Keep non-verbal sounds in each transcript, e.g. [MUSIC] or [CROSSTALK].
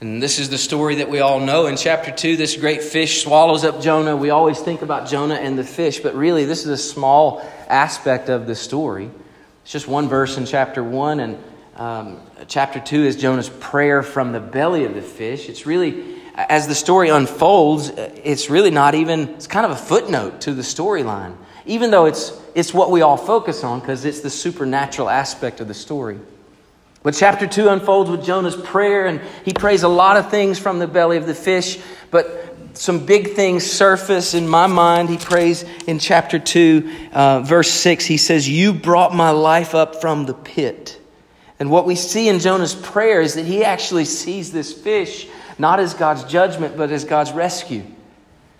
And this is the story that we all know. In chapter 2, this great fish swallows up Jonah. We always think about Jonah and the fish, but really, this is a small aspect of the story. It's just one verse in chapter 1, and um, chapter 2 is Jonah's prayer from the belly of the fish. It's really, as the story unfolds, it's really not even, it's kind of a footnote to the storyline, even though it's, it's what we all focus on because it's the supernatural aspect of the story. But chapter 2 unfolds with Jonah's prayer, and he prays a lot of things from the belly of the fish, but some big things surface in my mind. He prays in chapter 2, uh, verse 6. He says, You brought my life up from the pit. And what we see in Jonah's prayer is that he actually sees this fish not as God's judgment, but as God's rescue.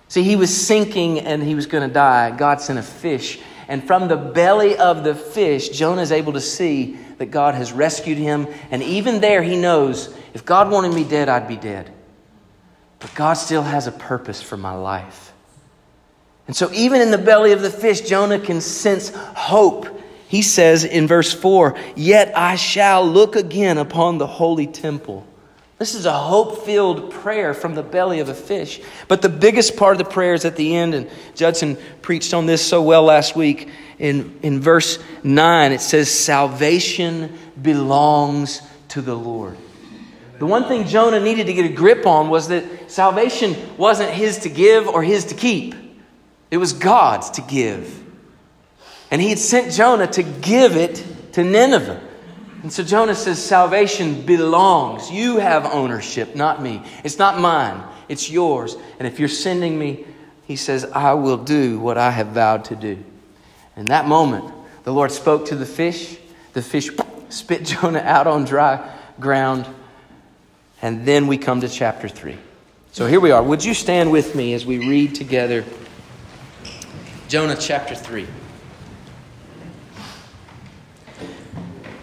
See, he was sinking and he was going to die. God sent a fish. And from the belly of the fish, Jonah is able to see that God has rescued him. And even there, he knows if God wanted me dead, I'd be dead. But God still has a purpose for my life. And so, even in the belly of the fish, Jonah can sense hope. He says in verse 4 Yet I shall look again upon the holy temple. This is a hope filled prayer from the belly of a fish. But the biggest part of the prayer is at the end, and Judson preached on this so well last week in, in verse 9, it says, Salvation belongs to the Lord. The one thing Jonah needed to get a grip on was that salvation wasn't his to give or his to keep, it was God's to give. And he had sent Jonah to give it to Nineveh. And so Jonah says, Salvation belongs. You have ownership, not me. It's not mine, it's yours. And if you're sending me, he says, I will do what I have vowed to do. In that moment, the Lord spoke to the fish. The fish [LAUGHS] spit Jonah out on dry ground. And then we come to chapter 3. So here we are. Would you stand with me as we read together Jonah chapter 3?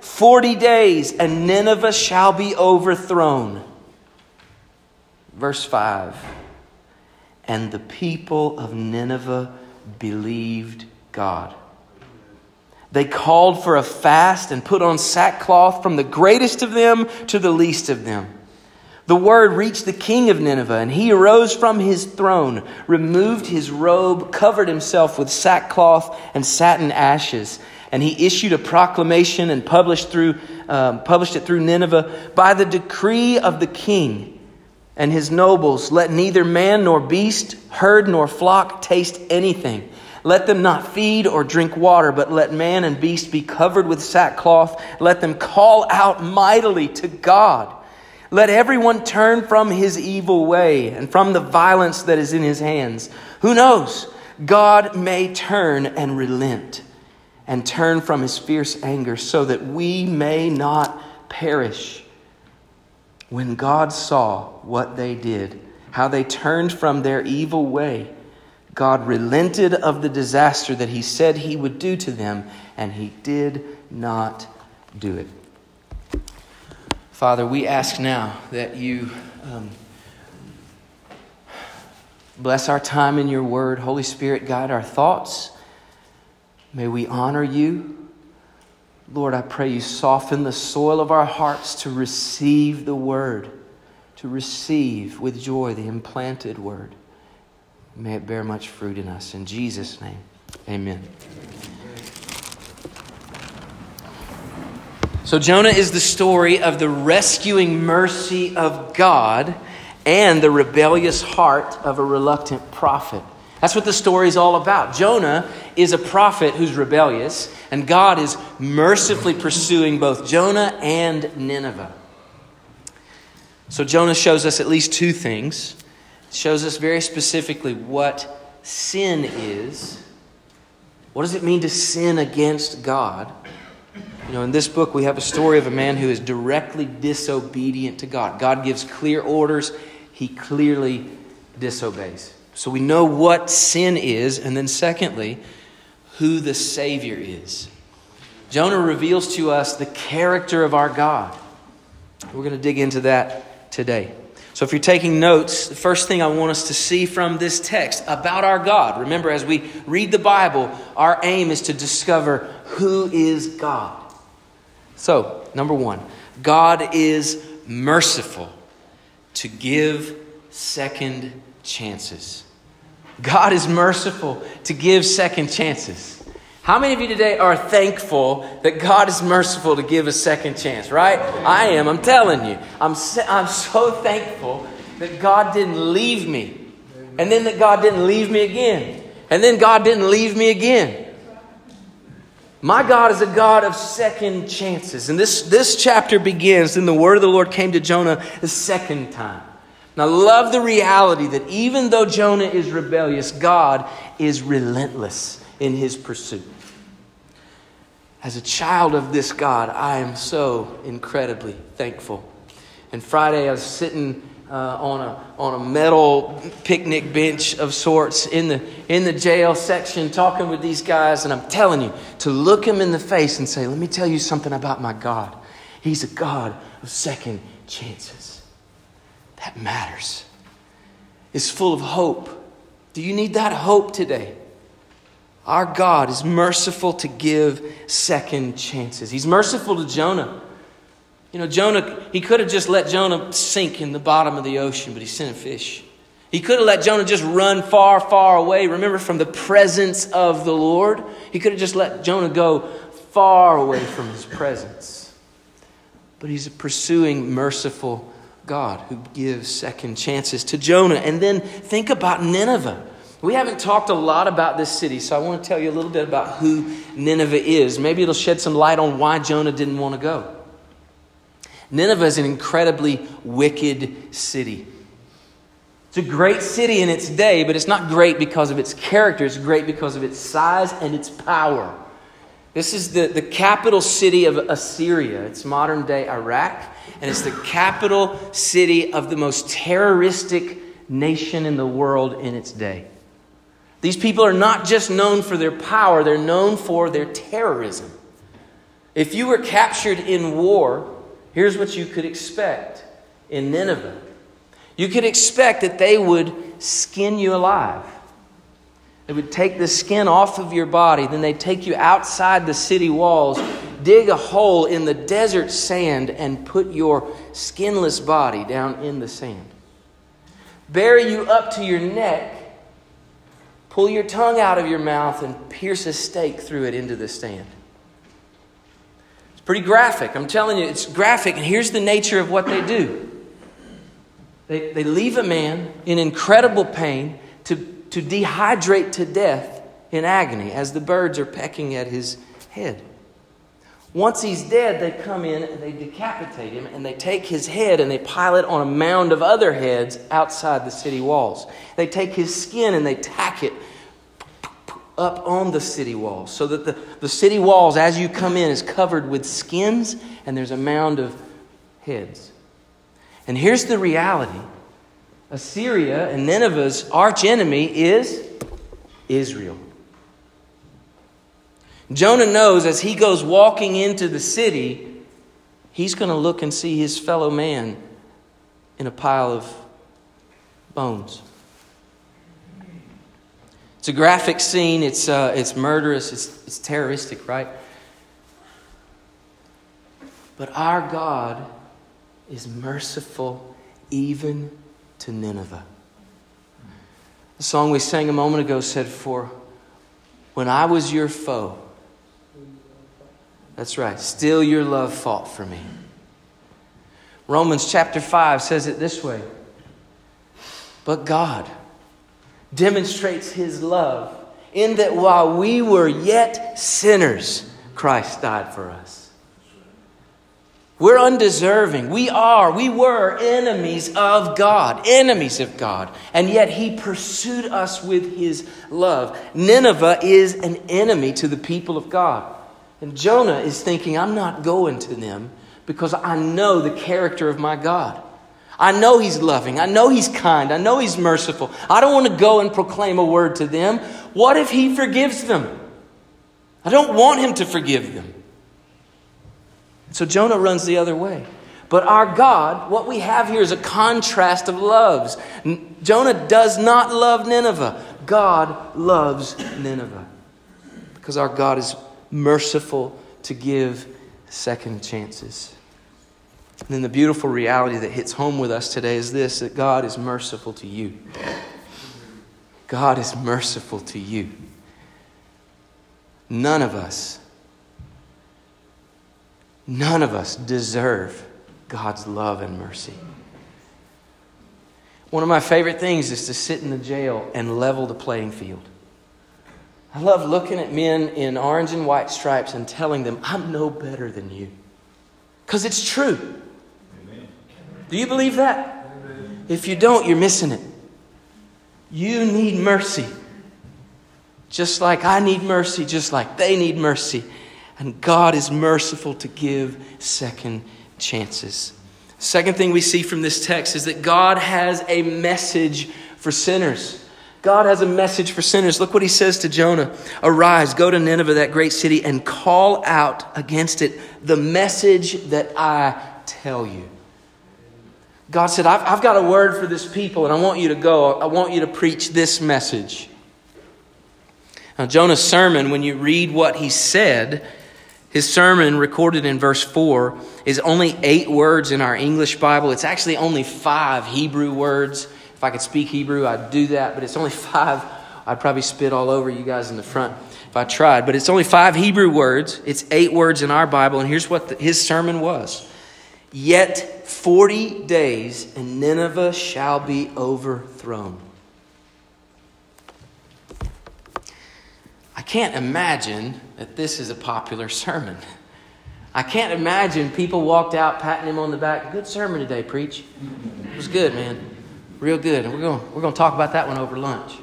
forty days, and Nineveh shall be overthrown. Verse 5 And the people of Nineveh believed God. They called for a fast and put on sackcloth from the greatest of them to the least of them. The word reached the king of Nineveh, and he arose from his throne, removed his robe, covered himself with sackcloth and satin ashes, and he issued a proclamation and published, through, um, published it through Nineveh by the decree of the king and his nobles. Let neither man nor beast, herd nor flock taste anything let them not feed or drink water, but let man and beast be covered with sackcloth. Let them call out mightily to God. Let everyone turn from his evil way and from the violence that is in his hands. Who knows? God may turn and relent and turn from his fierce anger so that we may not perish. When God saw what they did, how they turned from their evil way, God relented of the disaster that he said he would do to them, and he did not do it. Father, we ask now that you um, bless our time in your word. Holy Spirit, guide our thoughts. May we honor you. Lord, I pray you soften the soil of our hearts to receive the word, to receive with joy the implanted word. May it bear much fruit in us. In Jesus' name, amen. So, Jonah is the story of the rescuing mercy of God and the rebellious heart of a reluctant prophet. That's what the story is all about. Jonah is a prophet who's rebellious, and God is mercifully pursuing both Jonah and Nineveh. So, Jonah shows us at least two things shows us very specifically what sin is. What does it mean to sin against God? You know, in this book, we have a story of a man who is directly disobedient to God. God gives clear orders, he clearly disobeys. So we know what sin is, and then secondly, who the Savior is. Jonah reveals to us the character of our God. We're going to dig into that today. So, if you're taking notes, the first thing I want us to see from this text about our God, remember, as we read the Bible, our aim is to discover who is God. So, number one, God is merciful to give second chances. God is merciful to give second chances. How many of you today are thankful that God is merciful to give a second chance, right? I am, I'm telling you. I'm, I'm so thankful that God didn't leave me. And then that God didn't leave me again. And then God didn't leave me again. My God is a God of second chances. And this, this chapter begins, and the word of the Lord came to Jonah the second time. And I love the reality that even though Jonah is rebellious, God is relentless in his pursuit. As a child of this God, I am so incredibly thankful. And Friday, I was sitting uh, on, a, on a metal picnic bench of sorts in the, in the jail section talking with these guys, and I'm telling you to look him in the face and say, Let me tell you something about my God. He's a God of second chances. That matters. It's full of hope. Do you need that hope today? Our God is merciful to give second chances. He's merciful to Jonah. You know, Jonah, he could have just let Jonah sink in the bottom of the ocean, but he sent a fish. He could have let Jonah just run far, far away, remember, from the presence of the Lord. He could have just let Jonah go far away from his presence. But he's a pursuing, merciful God who gives second chances to Jonah. And then think about Nineveh. We haven't talked a lot about this city, so I want to tell you a little bit about who Nineveh is. Maybe it'll shed some light on why Jonah didn't want to go. Nineveh is an incredibly wicked city. It's a great city in its day, but it's not great because of its character. It's great because of its size and its power. This is the, the capital city of Assyria. It's modern day Iraq, and it's the capital city of the most terroristic nation in the world in its day. These people are not just known for their power, they're known for their terrorism. If you were captured in war, here's what you could expect in Nineveh you could expect that they would skin you alive. They would take the skin off of your body, then they'd take you outside the city walls, dig a hole in the desert sand, and put your skinless body down in the sand. Bury you up to your neck Pull your tongue out of your mouth and pierce a stake through it into the sand. It's pretty graphic. I'm telling you, it's graphic. And here's the nature of what they do they, they leave a man in incredible pain to, to dehydrate to death in agony as the birds are pecking at his head. Once he's dead, they come in and they decapitate him and they take his head and they pile it on a mound of other heads outside the city walls. They take his skin and they tack it up on the city walls so that the, the city walls, as you come in, is covered with skins and there's a mound of heads. And here's the reality Assyria and Nineveh's archenemy is Israel. Jonah knows as he goes walking into the city, he's going to look and see his fellow man in a pile of bones. It's a graphic scene, it's, uh, it's murderous, it's, it's terroristic, right? But our God is merciful even to Nineveh. The song we sang a moment ago said, For when I was your foe, that's right. Still, your love fought for me. Romans chapter 5 says it this way But God demonstrates his love in that while we were yet sinners, Christ died for us. We're undeserving. We are, we were enemies of God, enemies of God. And yet he pursued us with his love. Nineveh is an enemy to the people of God. And Jonah is thinking, I'm not going to them because I know the character of my God. I know He's loving. I know He's kind. I know He's merciful. I don't want to go and proclaim a word to them. What if He forgives them? I don't want Him to forgive them. So Jonah runs the other way. But our God, what we have here is a contrast of loves. Jonah does not love Nineveh. God loves Nineveh. Because our God is merciful to give second chances. And then the beautiful reality that hits home with us today is this that God is merciful to you. God is merciful to you. None of us, none of us deserve God's love and mercy. One of my favorite things is to sit in the jail and level the playing field. I love looking at men in orange and white stripes and telling them, I'm no better than you. Because it's true. Amen. Do you believe that? Amen. If you don't, you're missing it. You need mercy. Just like I need mercy, just like they need mercy. And God is merciful to give second chances. Second thing we see from this text is that God has a message for sinners. God has a message for sinners. Look what he says to Jonah Arise, go to Nineveh, that great city, and call out against it the message that I tell you. God said, I've, I've got a word for this people, and I want you to go. I want you to preach this message. Now, Jonah's sermon, when you read what he said, his sermon, recorded in verse 4, is only eight words in our English Bible. It's actually only five Hebrew words. If I could speak Hebrew, I'd do that, but it's only [LAUGHS] five. I'd probably spit all over you guys in the front if I tried. But it's only five Hebrew words. It's eight words in our Bible, and here's what the, his sermon was Yet 40 days, and Nineveh shall be overthrown. I can't imagine that this is a popular [LAUGHS] sermon. I can't imagine people walked out patting him on the back. Good sermon today, preach. It was good, man. Real good. And we're going, we're going to talk about that one over lunch.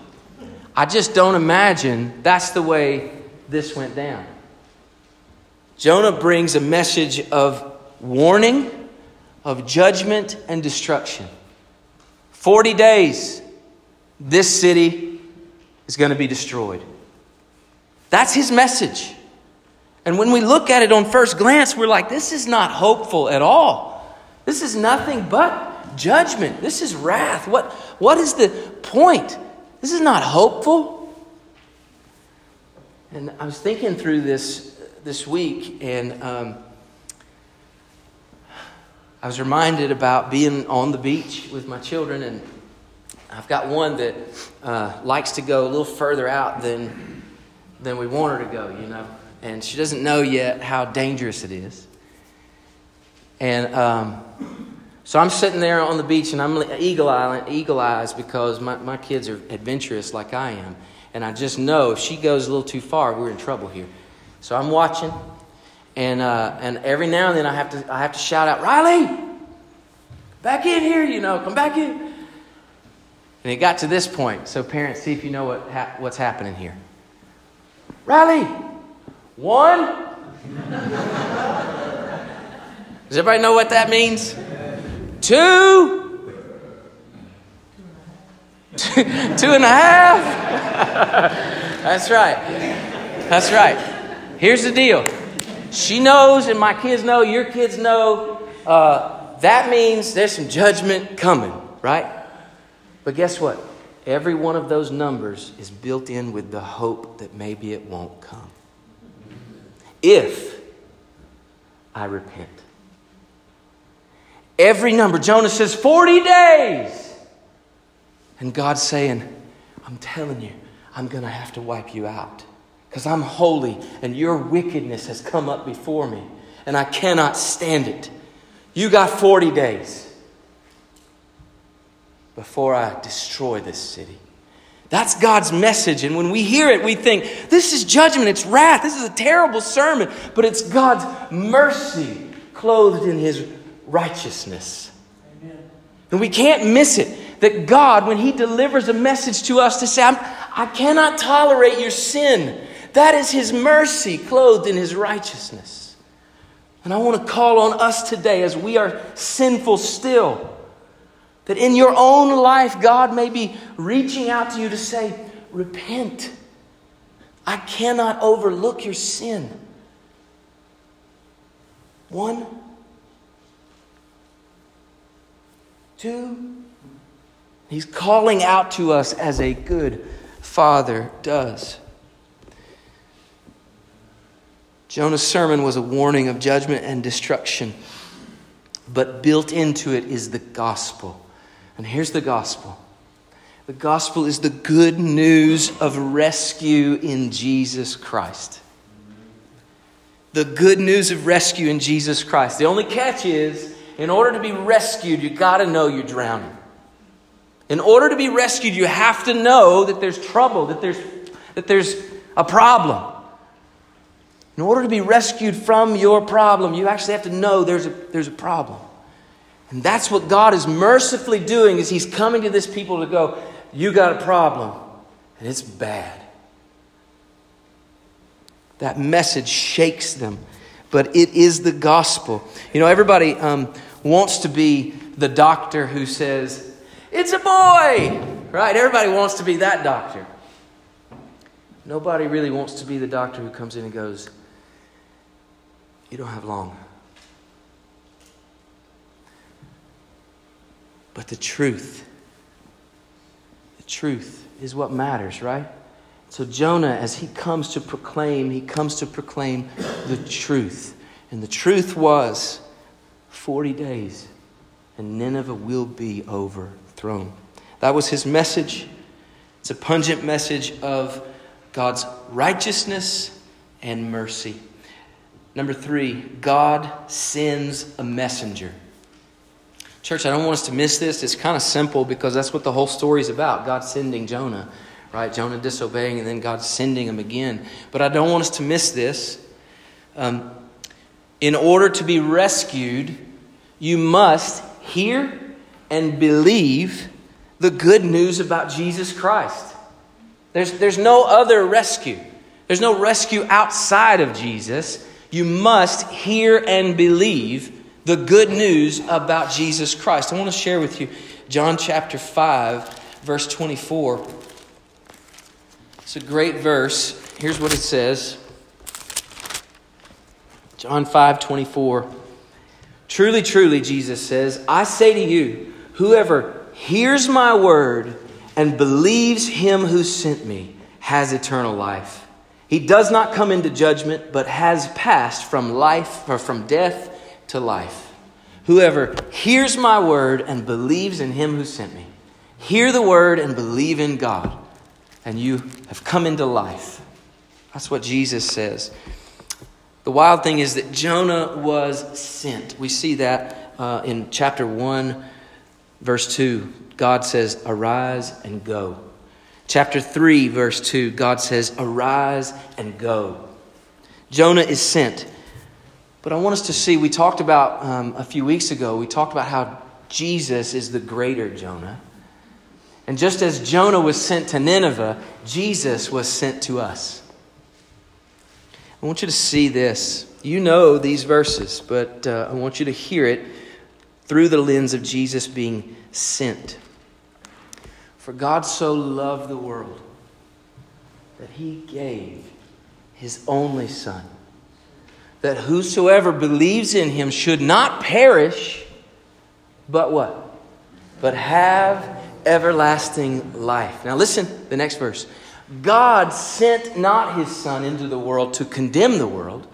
I just don't imagine that's the way this went down. Jonah brings a message of warning, of judgment, and destruction. 40 days, this city is going to be destroyed. That's his message. And when we look at it on first glance, we're like, this is not hopeful at all. This is nothing but judgment. This is wrath. What, what is the point? This is not hopeful. And I was thinking through this this week, and um, I was reminded about being on the beach with my children, and I've got one that uh, likes to go a little further out than than we want her to go, you know. And she doesn't know yet how dangerous it is. And um, so I'm sitting there on the beach and I'm eagle eye, eagle eyes because my, my kids are adventurous like I am. And I just know if she goes a little too far, we're in trouble here. So I'm watching, and uh, and every now and then I have to I have to shout out, Riley, back in here, you know, come back in. And it got to this point. So parents, see if you know what ha- what's happening here. Riley, one. Does everybody know what that means? Two. [LAUGHS] Two and a half. [LAUGHS] That's right. That's right. Here's the deal. She knows, and my kids know, your kids know. Uh, that means there's some judgment coming, right? But guess what? Every one of those numbers is built in with the hope that maybe it won't come. If I repent. Every number, Jonah says 40 days. And God's saying, I'm telling you, I'm going to have to wipe you out because I'm holy and your wickedness has come up before me and I cannot stand it. You got 40 days before I destroy this city. That's God's message. And when we hear it, we think, this is judgment, it's wrath, this is a terrible sermon. But it's God's mercy clothed in his righteousness. Amen. And we can't miss it that God, when he delivers a message to us to say, I cannot tolerate your sin, that is his mercy clothed in his righteousness. And I want to call on us today as we are sinful still That in your own life, God may be reaching out to you to say, Repent. I cannot overlook your sin. One, two, he's calling out to us as a good father does. Jonah's sermon was a warning of judgment and destruction, but built into it is the gospel. And here's the gospel the gospel is the good news of rescue in Jesus Christ. The good news of rescue in Jesus Christ. The only catch is, in order to be rescued, you got to know you're drowning. In order to be rescued, you have to know that there's trouble, that there's, that there's a problem. In order to be rescued from your problem, you actually have to know there's a, there's a problem. And that's what God is mercifully doing is he's coming to this people to go, you got a problem, and it's bad. That message shakes them, but it is the gospel. You know, everybody um, wants to be the doctor who says, It's a boy! Right? Everybody wants to be that doctor. Nobody really wants to be the doctor who comes in and goes, You don't have long. But the truth the truth is what matters, right? So Jonah, as he comes to proclaim, he comes to proclaim the truth. And the truth was 40 days, and Nineveh will be overthrown. That was his message. It's a pungent message of God's righteousness and mercy. Number three, God sends a messenger. Church, I don't want us to miss this. It's kind of simple because that's what the whole story is about God sending Jonah, right? Jonah disobeying and then God sending him again. But I don't want us to miss this. Um, in order to be rescued, you must hear and believe the good news about Jesus Christ. There's, there's no other rescue. There's no rescue outside of Jesus. You must hear and believe the good news about Jesus Christ. I want to share with you John chapter 5, verse 24. It's a great verse. Here's what it says John 5, 24. Truly, truly, Jesus says, I say to you, whoever hears my word and believes him who sent me has eternal life. He does not come into judgment, but has passed from life or from death to life. Whoever hears my word and believes in him who sent me, hear the word and believe in God, and you have come into life. That's what Jesus says. The wild thing is that Jonah was sent. We see that uh, in chapter 1, verse 2. God says, Arise and go. Chapter 3, verse 2, God says, Arise and go. Jonah is sent. But I want us to see, we talked about um, a few weeks ago, we talked about how Jesus is the greater Jonah. And just as Jonah was sent to Nineveh, Jesus was sent to us. I want you to see this. You know these verses, but uh, I want you to hear it through the lens of Jesus being sent. For God so loved the world that he gave his only Son that whosoever believes in him should not perish, but what? But have everlasting life. Now listen, the next verse. God sent not his Son into the world to condemn the world,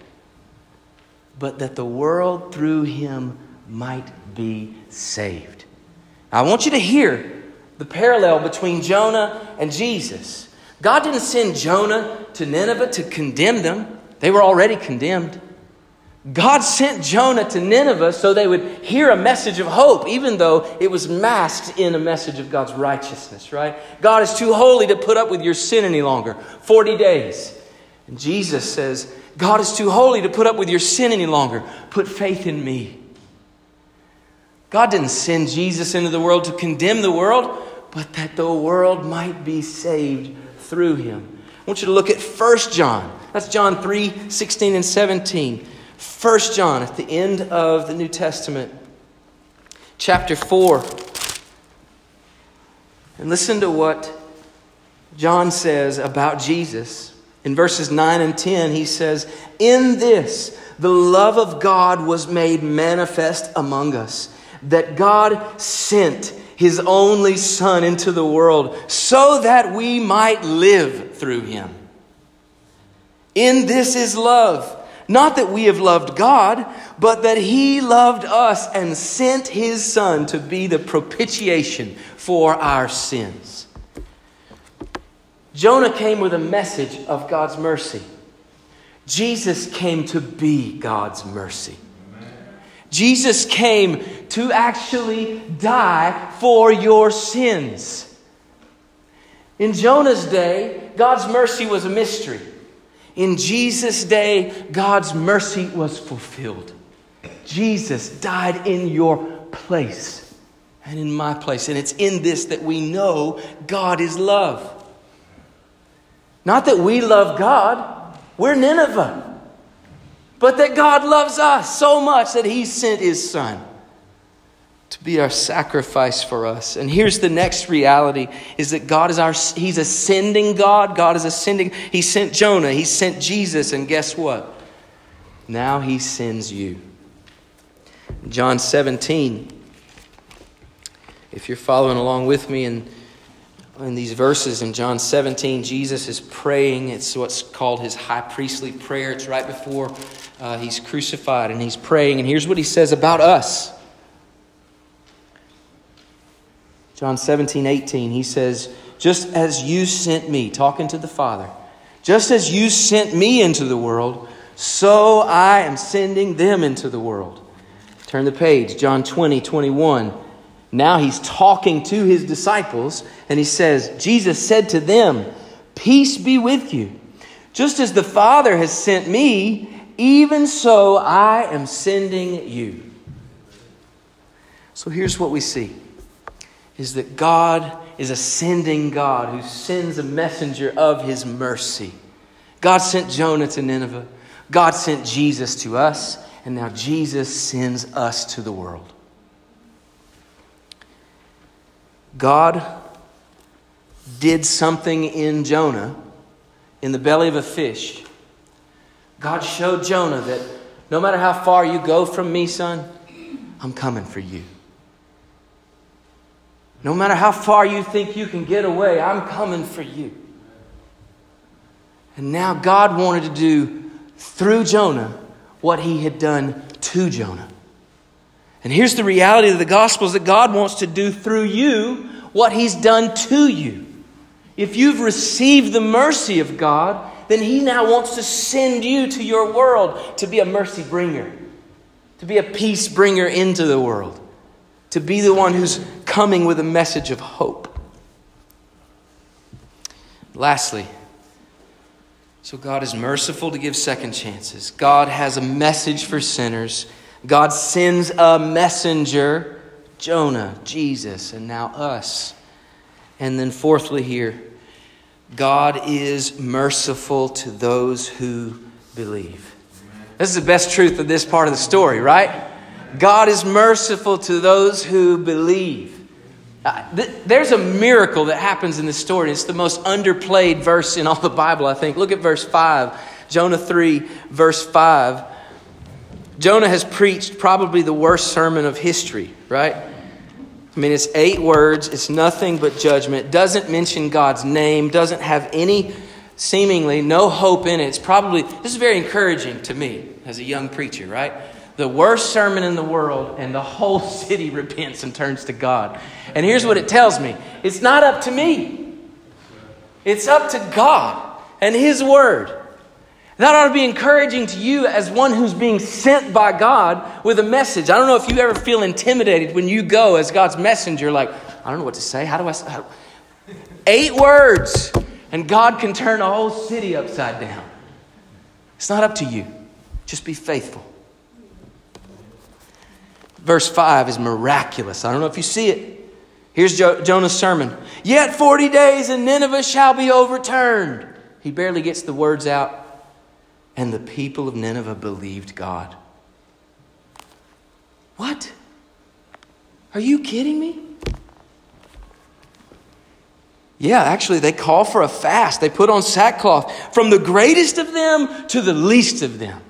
but that the world through him might be saved. Now, I want you to hear the parallel between Jonah and Jesus. God didn't send Jonah to Nineveh to condemn them, they were already condemned. God sent Jonah to Nineveh so they would hear a message of hope, even though it was masked in a message of God's righteousness, right? God is too holy to put up with your sin any longer. 40 days. And Jesus says, God is too holy to put up with your sin any longer. Put faith in me. God didn't send Jesus into the world to condemn the world, but that the world might be saved through him. I want you to look at 1 John. That's John 3 16 and 17. 1 John, at the end of the New Testament, chapter 4, And listen to what John says about Jesus. In verses 9 and 10, he says, In this, the love of God was made manifest among us, that God sent his only Son into the world so that we might live through him. In this is love. Not that we have loved God, but that He loved us and sent His Son to be the propitiation for our sins. Jonah came with a message of God's mercy. Jesus came to be God's mercy. Jesus came to actually die for your sins. In Jonah's day, God's mercy was a mystery. In Jesus' day, God's mercy was fulfilled. Jesus died in your place and in my place. And it's in this that we know God is love. Not that we love God, we're Nineveh. But that God loves us so much that He sent His Son to be our sacrifice for us. And here's the next reality is that God is our he's ascending God. God is ascending. He sent Jonah, he sent Jesus, and guess what? Now he sends you. John 17. If you're following along with me in, in these verses in John 17, Jesus is praying. It's what's called his high priestly prayer. It's right before uh, he's crucified, and he's praying. And here's what he says about us. John 17, 18, he says, Just as you sent me, talking to the Father, just as you sent me into the world, so I am sending them into the world. Turn the page, John 20, 21. Now he's talking to his disciples, and he says, Jesus said to them, Peace be with you. Just as the Father has sent me, even so I am sending you. So here's what we see is that God is a sending God who sends a messenger of his mercy. God sent Jonah to Nineveh. God sent Jesus to us, and now Jesus sends us to the world. God did something in Jonah in the belly of a fish. God showed Jonah that no matter how far you go from me, son, I'm coming for you. No matter how far you think you can get away, I'm coming for you. And now God wanted to do through Jonah what he had done to Jonah. And here's the reality of the gospel is that God wants to do through you what he's done to you. If you've received the mercy of God, then he now wants to send you to your world to be a mercy bringer, to be a peace bringer into the world to be the one who's coming with a message of hope. Lastly, so God is merciful to give second chances. God has a message for sinners. God sends a messenger, Jonah, Jesus, and now us. And then, fourthly, here, God is merciful to those who believe. This is the best truth of this part of the story, right? God is merciful to those who believe. Uh, th- there's a miracle that happens in this story. It's the most underplayed verse in all the Bible, I think. Look at verse 5, Jonah 3, verse 5. Jonah has preached probably the worst sermon of history, right? I mean, it's eight words, it's nothing but judgment, doesn't mention God's name, doesn't have any, seemingly, no hope in it. It's probably, this is very encouraging to me as a young preacher, right? The worst sermon in the world, and the whole [LAUGHS] city repents and turns to God. And here's what it tells me it's not up to me, it's up to God and His Word. That ought to be encouraging to you as one who's being sent by God with a message. I don't know if you ever feel intimidated when you go as God's messenger, like, I don't know what to say. How do I say? How... Eight words, and God can turn a whole city upside down. It's not up to you. Just be faithful. Verse 5 is miraculous. I don't know if you see it. Here's jo- Jonah's sermon. Yet 40 days and Nineveh shall be overturned. He barely gets the words out. And the people of Nineveh believed God. What? Are you kidding me? Yeah, actually, they call for a fast. They put on sackcloth from the greatest of them to the least of them.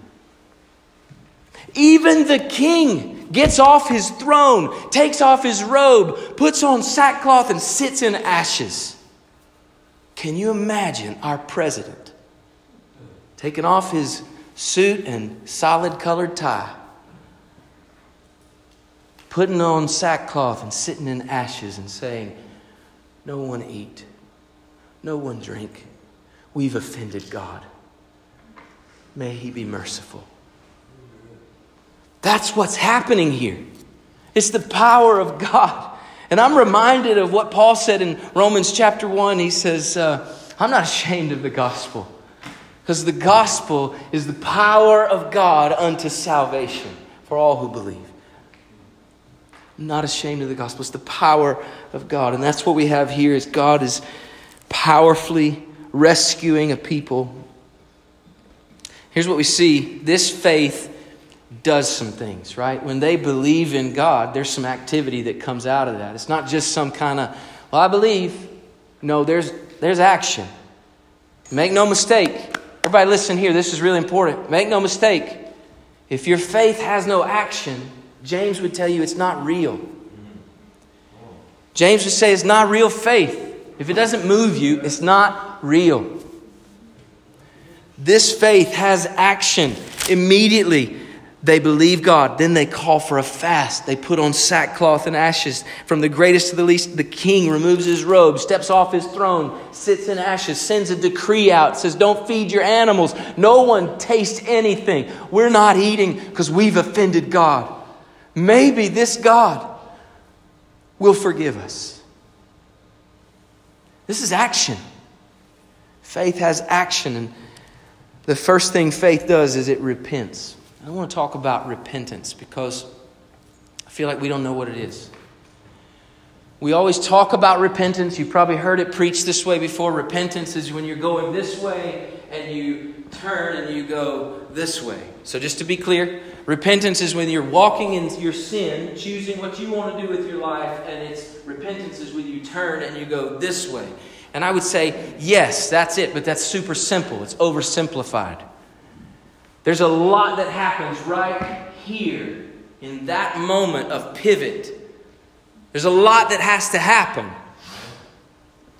Even the king gets off his throne, takes off his robe, puts on sackcloth, and sits in ashes. Can you imagine our president taking off his suit and solid colored tie, putting on sackcloth and sitting in ashes and saying, No one eat, no one drink. We've offended God. May He be merciful. That's what's happening here. It's the power of God. And I'm reminded of what Paul said in Romans chapter 1. He says, uh, I'm not ashamed of the gospel, because the gospel is the power of God unto salvation for all who believe. I'm not ashamed of the gospel. It's the power of God. And that's what we have here is God is powerfully rescuing a people. Here's what we see. This faith does some things, right? When they believe in God, there's some activity that comes out of that. It's not just some kind of, well, I believe. No, there's, there's action. Make no mistake. Everybody, listen here. This is really important. Make no mistake. If your faith has no action, James would tell you it's not real. James would say it's not real faith. If it doesn't move you, it's not real. This faith has action immediately. They believe God. Then they call for a fast. They put on sackcloth and ashes. From the greatest to the least, the king removes his robe, steps off his throne, sits in ashes, sends a decree out, says, Don't feed your animals. No one taste anything. We're not eating because we've offended God. Maybe this God will forgive us. This is action. Faith has action. And the first thing faith does is it repents. I want to talk about repentance because I feel like we don't know what it is. We always talk about repentance. You've probably heard it preached this way before. Repentance is when you're going this way and you turn and you go this way. So, just to be clear, repentance is when you're walking in your sin, choosing what you want to do with your life, and it's repentance is when you turn and you go this way. And I would say, yes, that's it, but that's super simple. It's oversimplified. There's a lot that happens right here in that moment of pivot. There's a lot that has to happen.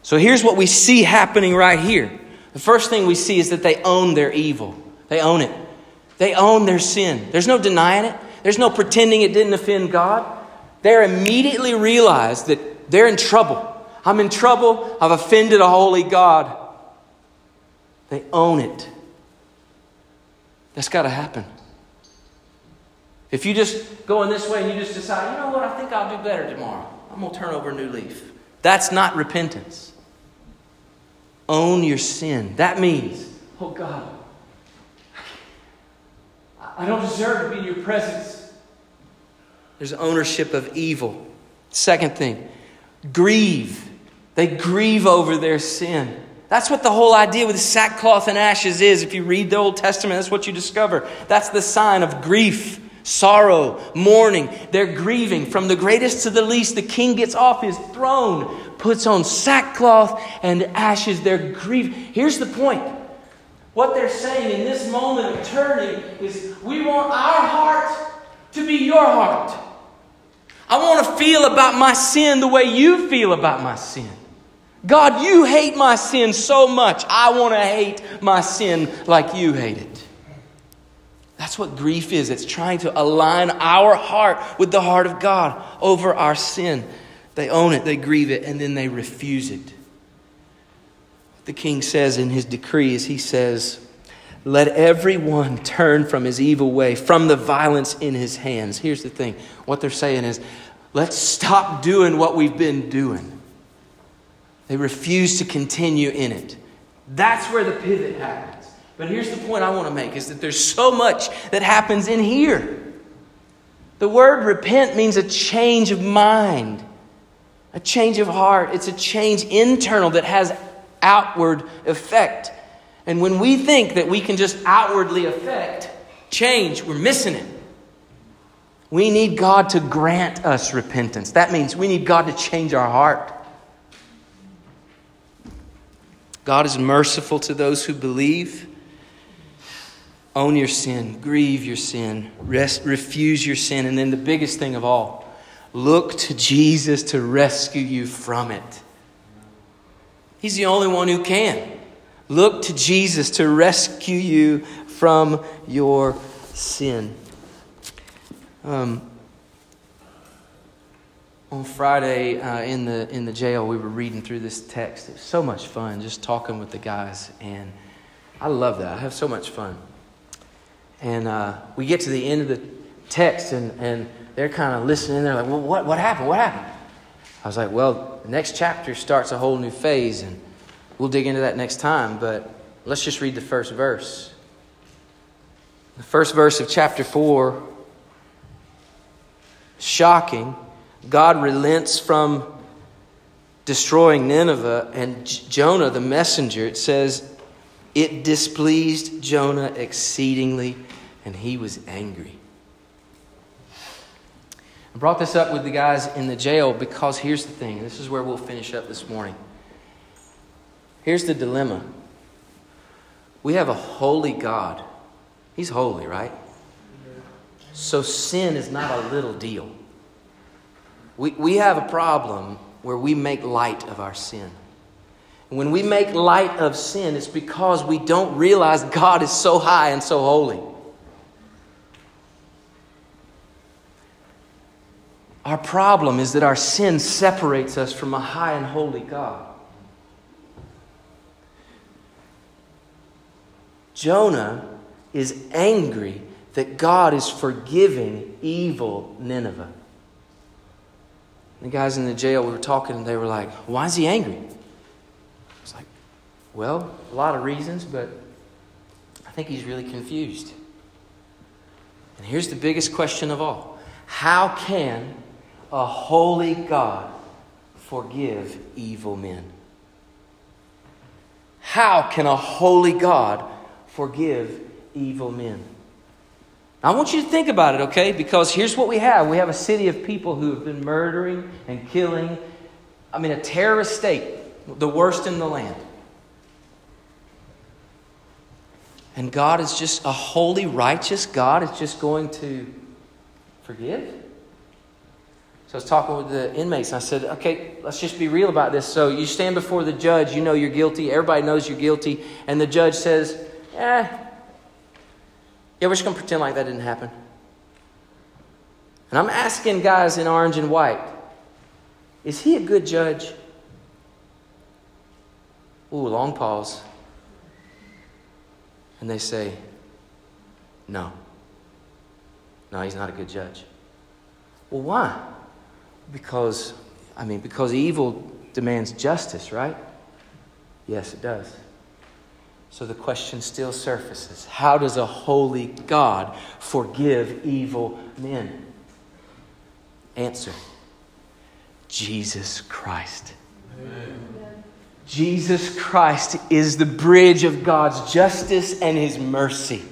So here's what we see happening right here. The first thing we see is that they own their evil, they own it. They own their sin. There's no denying it, there's no pretending it didn't offend God. They're immediately realize that they're in trouble. I'm in trouble. I've offended a holy God. They own it. That's got to happen. If you just go in this way and you just decide, you know what, I think I'll do better tomorrow. I'm going to turn over a new leaf. That's not repentance. Own your sin. That means, oh God, I don't deserve to be in your presence. There's ownership of evil. Second thing, grieve. They grieve over their sin. That's what the whole idea with sackcloth and ashes is. If you read the Old Testament, that's what you discover. That's the sign of grief, sorrow, mourning. They're grieving. From the greatest to the least, the king gets off his throne, puts on sackcloth and ashes. They're grieving. Here's the point. What they're saying in this moment of turning is we want our heart to be your heart. I want to feel about my sin the way you feel about my sin. God, you hate my sin so much. I want to hate my sin like you hate it. That's what grief is. It's trying to align our heart with the heart of God over our sin. They own it, they grieve it, and then they refuse it. The king says in his decrees, he says, Let everyone turn from his evil way, from the violence in his hands. Here's the thing what they're saying is, Let's stop doing what we've been doing. They refuse to continue in it. That's where the pivot happens. But here's the point I want to make is that there's so much that happens in here. The word repent means a change of mind, a change of heart. It's a change internal that has outward effect. And when we think that we can just outwardly affect change, we're missing it. We need God to grant us repentance. That means we need God to change our heart. God is merciful to those who believe. Own your sin, grieve your sin, rest, refuse your sin, and then the biggest thing of all, look to Jesus to rescue you from it. He's the only one who can. Look to Jesus to rescue you from your sin. Um, on Friday uh, in the in the jail, we were reading through this text. It was so much fun, just talking with the guys, and I love that. I have so much fun. And uh, we get to the end of the text, and, and they're kind of listening. They're like, "Well, what what happened? What happened?" I was like, "Well, the next chapter starts a whole new phase, and we'll dig into that next time. But let's just read the first verse. The first verse of chapter four. Shocking." God relents from destroying Nineveh, and Jonah, the messenger, it says, it displeased Jonah exceedingly, and he was angry. I brought this up with the guys in the jail because here's the thing. This is where we'll finish up this morning. Here's the dilemma we have a holy God. He's holy, right? So sin is not a little deal. We, we have a problem where we make light of our sin. When we make light of sin, it's because we don't realize God is so high and so holy. Our problem is that our sin separates us from a high and holy God. Jonah is angry that God is forgiving evil Nineveh. The guys in the jail, we were talking, and they were like, Why is he angry? I was like, Well, a lot of reasons, but I think he's really confused. And here's the biggest question of all How can a holy God forgive evil men? How can a holy God forgive evil men? I want you to think about it, okay? Because here's what we have we have a city of people who have been murdering and killing. I mean, a terrorist state, the worst in the land. And God is just a holy, righteous God, is just going to forgive. So I was talking with the inmates, and I said, okay, let's just be real about this. So you stand before the judge, you know you're guilty, everybody knows you're guilty, and the judge says, eh, yeah, we're just going to pretend like that didn't happen. And I'm asking guys in orange and white is he a good judge? Ooh, long pause. And they say, no. No, he's not a good judge. Well, why? Because, I mean, because evil demands justice, right? Yes, it does. So the question still surfaces How does a holy God forgive evil men? Answer Jesus Christ. Amen. Jesus Christ is the bridge of God's justice and his mercy.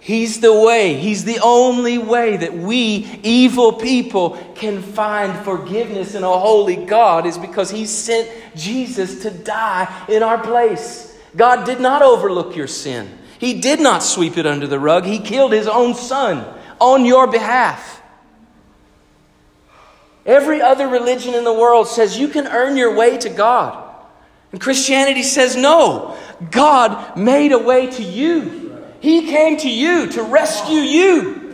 He's the way. He's the only way that we, evil people, can find forgiveness in a holy God is because He sent Jesus to die in our place. God did not overlook your sin. He did not sweep it under the rug. He killed his own son on your behalf. Every other religion in the world says you can earn your way to God. And Christianity says no. God made a way to you. He came to you to rescue you.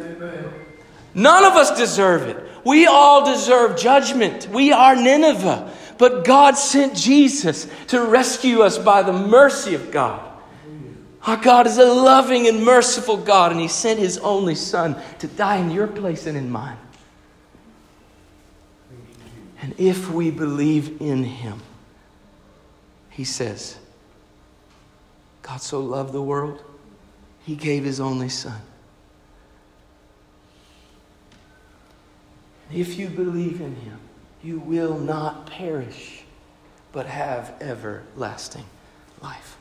None of us deserve it. We all deserve judgment. We are Nineveh. But God sent Jesus to rescue us by the mercy of God. Our God is a loving and merciful God, and He sent His only Son to die in your place and in mine. And if we believe in Him, He says, God so loved the world, He gave His only Son. If you believe in Him, you will not perish, but have everlasting life.